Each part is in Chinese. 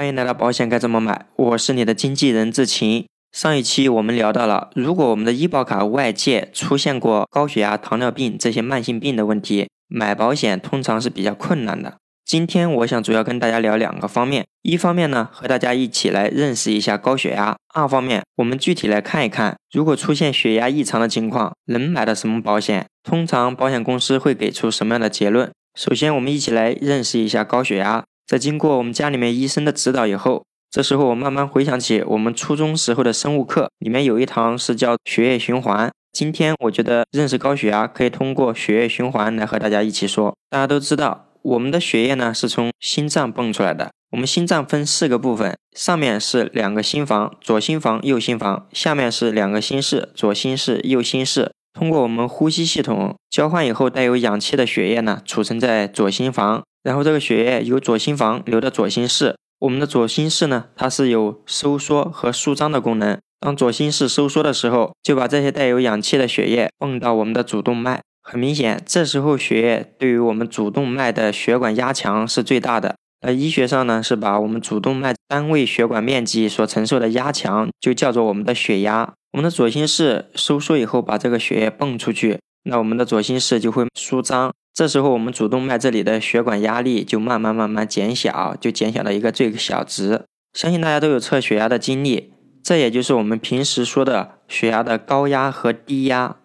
欢迎来到保险该怎么买，我是你的经纪人志勤。上一期我们聊到了，如果我们的医保卡外界出现过高血压、糖尿病这些慢性病的问题，买保险通常是比较困难的。今天我想主要跟大家聊两个方面，一方面呢和大家一起来认识一下高血压，二方面我们具体来看一看，如果出现血压异常的情况，能买的什么保险？通常保险公司会给出什么样的结论？首先，我们一起来认识一下高血压。在经过我们家里面医生的指导以后，这时候我慢慢回想起我们初中时候的生物课，里面有一堂是叫血液循环。今天我觉得认识高血压可以通过血液循环来和大家一起说。大家都知道，我们的血液呢是从心脏泵出来的。我们心脏分四个部分，上面是两个心房，左心房、右心房；下面是两个心室，左心室、右心室。通过我们呼吸系统交换以后，带有氧气的血液呢储存在左心房。然后这个血液由左心房流到左心室，我们的左心室呢，它是有收缩和舒张的功能。当左心室收缩的时候，就把这些带有氧气的血液泵到我们的主动脉。很明显，这时候血液对于我们主动脉的血管压强是最大的。那医学上呢，是把我们主动脉单位血管面积所承受的压强就叫做我们的血压。我们的左心室收缩以后，把这个血液泵出去，那我们的左心室就会舒张。这时候，我们主动脉这里的血管压力就慢慢慢慢减小，就减小到一个最小值。相信大家都有测血压的经历，这也就是我们平时说的血压的高压和低压。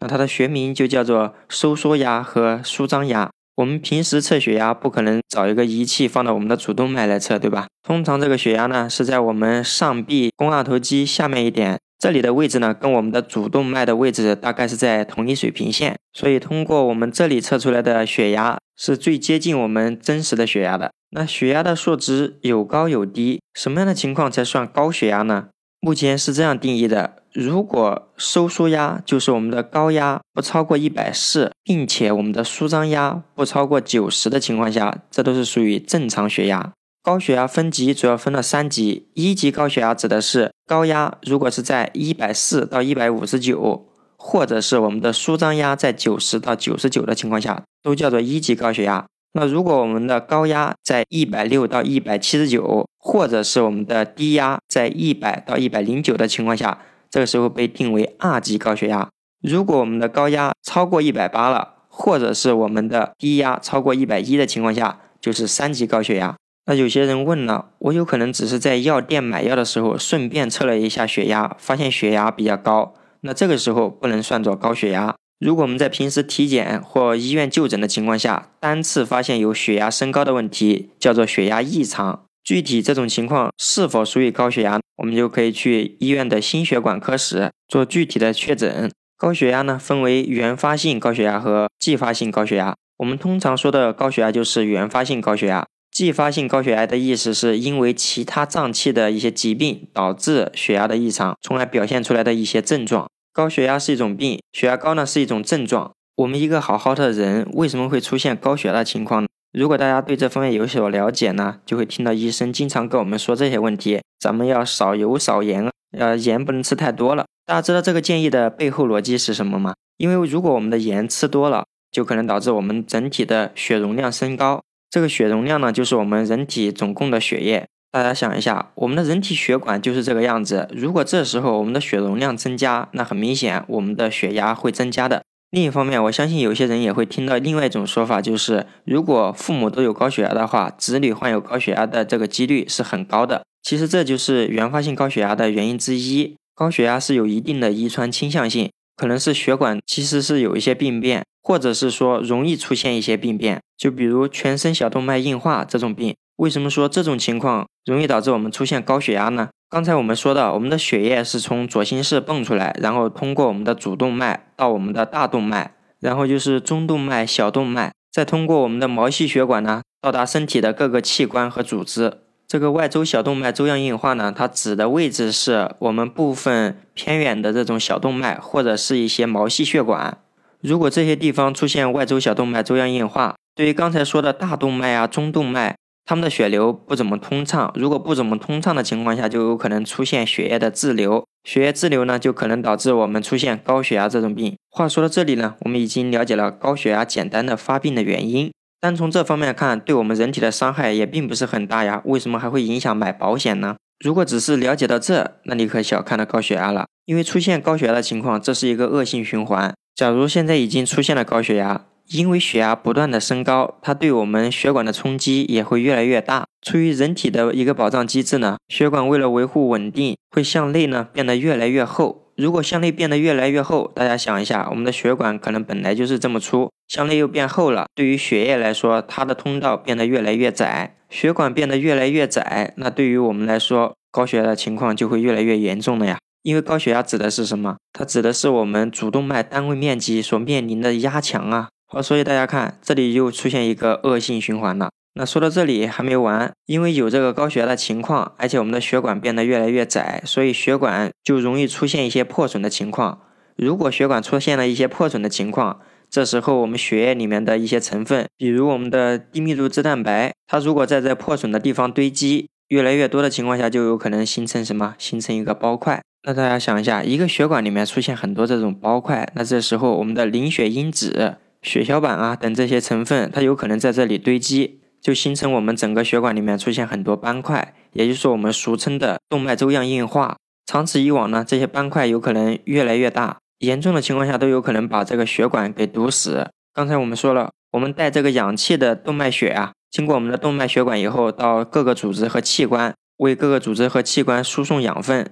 那它的学名就叫做收缩压和舒张压。我们平时测血压不可能找一个仪器放到我们的主动脉来测，对吧？通常这个血压呢是在我们上臂肱二头肌下面一点。这里的位置呢，跟我们的主动脉的位置大概是在同一水平线，所以通过我们这里测出来的血压是最接近我们真实的血压的。那血压的数值有高有低，什么样的情况才算高血压呢？目前是这样定义的：如果收缩压就是我们的高压不超过一百四，并且我们的舒张压不超过九十的情况下，这都是属于正常血压。高血压分级主要分了三级，一级高血压指的是高压如果是在一百四到一百五十九，或者是我们的舒张压在九十到九十九的情况下，都叫做一级高血压。那如果我们的高压在一百六到一百七十九，或者是我们的低压在一百到一百零九的情况下，这个时候被定为二级高血压。如果我们的高压超过一百八了，或者是我们的低压超过一百一的情况下，就是三级高血压。那有些人问了，我有可能只是在药店买药的时候顺便测了一下血压，发现血压比较高，那这个时候不能算作高血压。如果我们在平时体检或医院就诊的情况下，单次发现有血压升高的问题，叫做血压异常。具体这种情况是否属于高血压，我们就可以去医院的心血管科室做具体的确诊。高血压呢，分为原发性高血压和继发性高血压。我们通常说的高血压就是原发性高血压。继发性高血压的意思是因为其他脏器的一些疾病导致血压的异常，从而表现出来的一些症状。高血压是一种病，血压高呢是一种症状。我们一个好好的人为什么会出现高血压情况呢？如果大家对这方面有所了解呢，就会听到医生经常跟我们说这些问题：咱们要少油少盐，呃，盐不能吃太多了。大家知道这个建议的背后逻辑是什么吗？因为如果我们的盐吃多了，就可能导致我们整体的血容量升高。这个血容量呢，就是我们人体总共的血液。大家想一下，我们的人体血管就是这个样子。如果这时候我们的血容量增加，那很明显我们的血压会增加的。另一方面，我相信有些人也会听到另外一种说法，就是如果父母都有高血压的话，子女患有高血压的这个几率是很高的。其实这就是原发性高血压的原因之一。高血压是有一定的遗传倾向性，可能是血管其实是有一些病变。或者是说容易出现一些病变，就比如全身小动脉硬化这种病。为什么说这种情况容易导致我们出现高血压呢？刚才我们说到，我们的血液是从左心室泵出来，然后通过我们的主动脉到我们的大动脉，然后就是中动脉、小动脉，再通过我们的毛细血管呢，到达身体的各个器官和组织。这个外周小动脉粥样硬化呢，它指的位置是我们部分偏远的这种小动脉，或者是一些毛细血管。如果这些地方出现外周小动脉粥样硬化，对于刚才说的大动脉啊、中动脉，它们的血流不怎么通畅。如果不怎么通畅的情况下，就有可能出现血液的滞留。血液滞留呢，就可能导致我们出现高血压这种病。话说到这里呢，我们已经了解了高血压简单的发病的原因。单从这方面看，对我们人体的伤害也并不是很大呀。为什么还会影响买保险呢？如果只是了解到这，那你可小看了高血压了。因为出现高血压的情况，这是一个恶性循环。假如现在已经出现了高血压，因为血压不断的升高，它对我们血管的冲击也会越来越大。出于人体的一个保障机制呢，血管为了维护稳定，会向内呢变得越来越厚。如果向内变得越来越厚，大家想一下，我们的血管可能本来就是这么粗，向内又变厚了，对于血液来说，它的通道变得越来越窄，血管变得越来越窄，那对于我们来说，高血压的情况就会越来越严重了呀。因为高血压指的是什么？它指的是我们主动脉单位面积所面临的压强啊。好，所以大家看，这里又出现一个恶性循环了。那说到这里还没完，因为有这个高血压的情况，而且我们的血管变得越来越窄，所以血管就容易出现一些破损的情况。如果血管出现了一些破损的情况，这时候我们血液里面的一些成分，比如我们的低密度脂蛋白，它如果在这破损的地方堆积越来越多的情况下，就有可能形成什么？形成一个包块。那大家想一下，一个血管里面出现很多这种包块，那这时候我们的凝血因子、血小板啊等这些成分，它有可能在这里堆积，就形成我们整个血管里面出现很多斑块，也就是我们俗称的动脉粥样硬化。长此以往呢，这些斑块有可能越来越大，严重的情况下都有可能把这个血管给堵死。刚才我们说了，我们带这个氧气的动脉血啊，经过我们的动脉血管以后，到各个组织和器官，为各个组织和器官输送养分。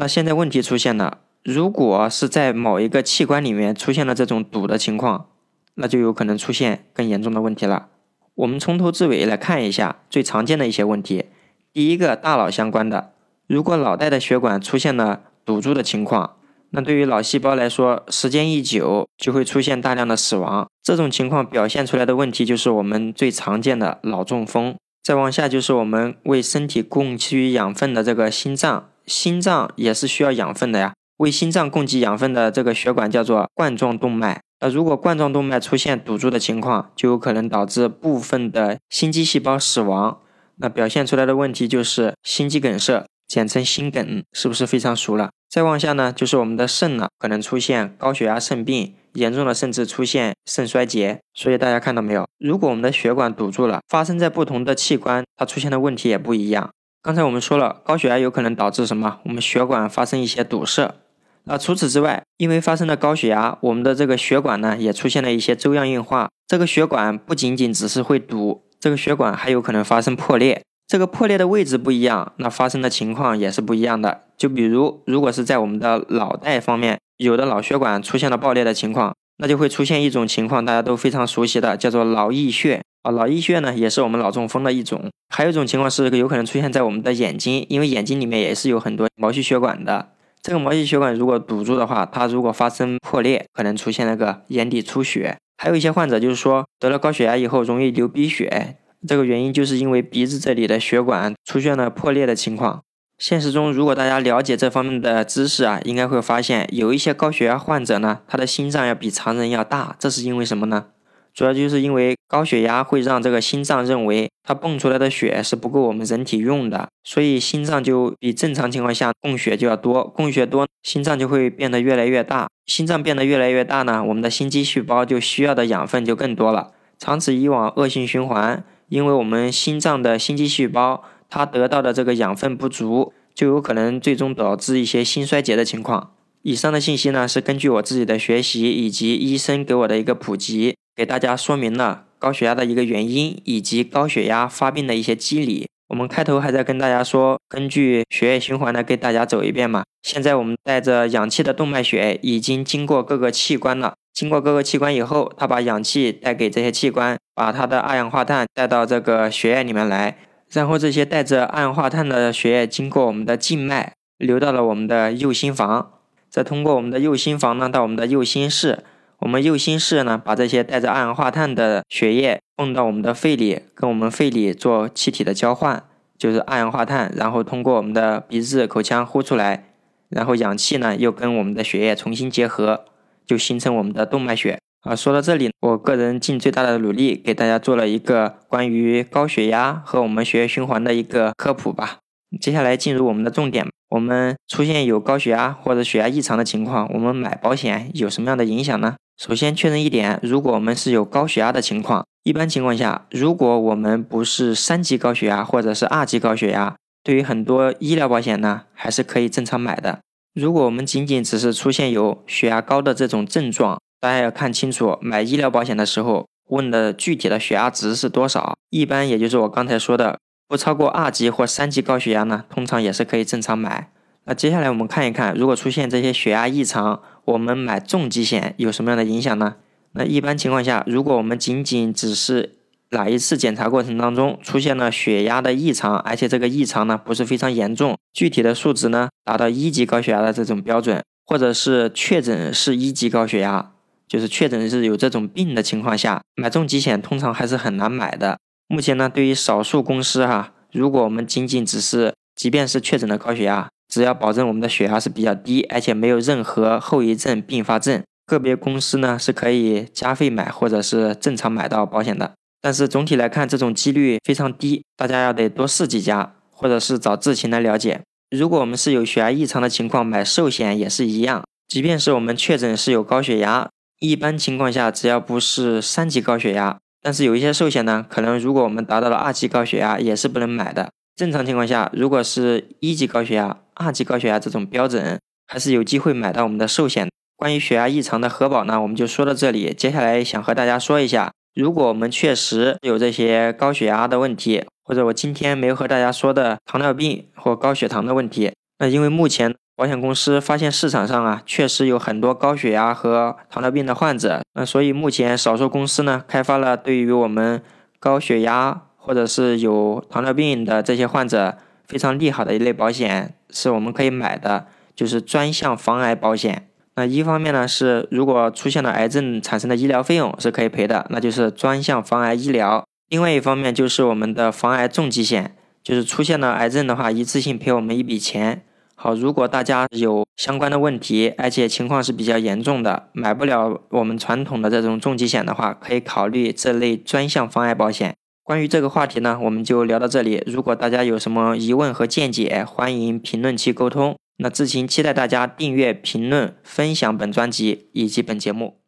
那现在问题出现了，如果是在某一个器官里面出现了这种堵的情况，那就有可能出现更严重的问题了。我们从头至尾来看一下最常见的一些问题。第一个，大脑相关的，如果脑袋的血管出现了堵住的情况，那对于脑细胞来说，时间一久就会出现大量的死亡。这种情况表现出来的问题就是我们最常见的脑中风。再往下就是我们为身体供给养分的这个心脏。心脏也是需要养分的呀，为心脏供给养分的这个血管叫做冠状动脉。那如果冠状动脉出现堵住的情况，就有可能导致部分的心肌细胞死亡。那表现出来的问题就是心肌梗塞，简称心梗，是不是非常熟了？再往下呢，就是我们的肾了，可能出现高血压肾病，严重的甚至出现肾衰竭。所以大家看到没有？如果我们的血管堵住了，发生在不同的器官，它出现的问题也不一样。刚才我们说了，高血压有可能导致什么？我们血管发生一些堵塞。那除此之外，因为发生了高血压，我们的这个血管呢也出现了一些粥样硬化。这个血管不仅仅只是会堵，这个血管还有可能发生破裂。这个破裂的位置不一样，那发生的情况也是不一样的。就比如，如果是在我们的脑袋方面，有的脑血管出现了爆裂的情况，那就会出现一种情况，大家都非常熟悉的，叫做脑溢血。啊，脑溢血呢，也是我们脑中风的一种。还有一种情况是有可能出现在我们的眼睛，因为眼睛里面也是有很多毛细血管的。这个毛细血管如果堵住的话，它如果发生破裂，可能出现那个眼底出血。还有一些患者就是说得了高血压以后容易流鼻血，这个原因就是因为鼻子这里的血管出现了破裂的情况。现实中，如果大家了解这方面的知识啊，应该会发现有一些高血压患者呢，他的心脏要比常人要大，这是因为什么呢？主要就是因为高血压会让这个心脏认为它泵出来的血是不够我们人体用的，所以心脏就比正常情况下供血就要多，供血多，心脏就会变得越来越大。心脏变得越来越大呢，我们的心肌细胞就需要的养分就更多了。长此以往，恶性循环，因为我们心脏的心肌细胞它得到的这个养分不足，就有可能最终导致一些心衰竭的情况。以上的信息呢，是根据我自己的学习以及医生给我的一个普及。给大家说明了高血压的一个原因，以及高血压发病的一些机理。我们开头还在跟大家说，根据血液循环呢，给大家走一遍嘛。现在我们带着氧气的动脉血已经经过各个器官了，经过各个器官以后，它把氧气带给这些器官，把它的二氧化碳带到这个血液里面来，然后这些带着二氧化碳的血液经过我们的静脉，流到了我们的右心房，再通过我们的右心房呢，到我们的右心室。我们右心室呢，把这些带着二氧化碳的血液泵到我们的肺里，跟我们肺里做气体的交换，就是二氧化碳，然后通过我们的鼻子、口腔呼出来，然后氧气呢又跟我们的血液重新结合，就形成我们的动脉血。啊，说到这里，我个人尽最大的努力给大家做了一个关于高血压和我们血液循环的一个科普吧。接下来进入我们的重点，我们出现有高血压或者血压异常的情况，我们买保险有什么样的影响呢？首先确认一点，如果我们是有高血压的情况，一般情况下，如果我们不是三级高血压或者是二级高血压，对于很多医疗保险呢，还是可以正常买的。如果我们仅仅只是出现有血压高的这种症状，大家要看清楚，买医疗保险的时候问的具体的血压值是多少。一般也就是我刚才说的，不超过二级或三级高血压呢，通常也是可以正常买。那接下来我们看一看，如果出现这些血压异常，我们买重疾险有什么样的影响呢？那一般情况下，如果我们仅仅只是哪一次检查过程当中出现了血压的异常，而且这个异常呢不是非常严重，具体的数值呢达到一级高血压的这种标准，或者是确诊是一级高血压，就是确诊是有这种病的情况下，买重疾险通常还是很难买的。目前呢，对于少数公司哈，如果我们仅仅只是，即便是确诊的高血压，只要保证我们的血压是比较低，而且没有任何后遗症并发症，个别公司呢是可以加费买或者是正常买到保险的。但是总体来看，这种几率非常低，大家要得多试几家，或者是找智勤来了解。如果我们是有血压异常的情况，买寿险也是一样。即便是我们确诊是有高血压，一般情况下只要不是三级高血压，但是有一些寿险呢，可能如果我们达到了二级高血压，也是不能买的。正常情况下，如果是一级高血压、二级高血压这种标准，还是有机会买到我们的寿险。关于血压异常的核保呢，我们就说到这里。接下来想和大家说一下。如果我们确实有这些高血压的问题，或者我今天没有和大家说的糖尿病或高血糖的问题，那因为目前保险公司发现市场上啊确实有很多高血压和糖尿病的患者，那所以目前少数公司呢开发了对于我们高血压或者是有糖尿病的这些患者非常利好的一类保险，是我们可以买的，就是专项防癌保险。那一方面呢是，如果出现了癌症产生的医疗费用是可以赔的，那就是专项防癌医疗。另外一方面就是我们的防癌重疾险，就是出现了癌症的话，一次性赔我们一笔钱。好，如果大家有相关的问题，而且情况是比较严重的，买不了我们传统的这种重疾险的话，可以考虑这类专项防癌保险。关于这个话题呢，我们就聊到这里。如果大家有什么疑问和见解，欢迎评论区沟通。那知情期待大家订阅、评论、分享本专辑以及本节目。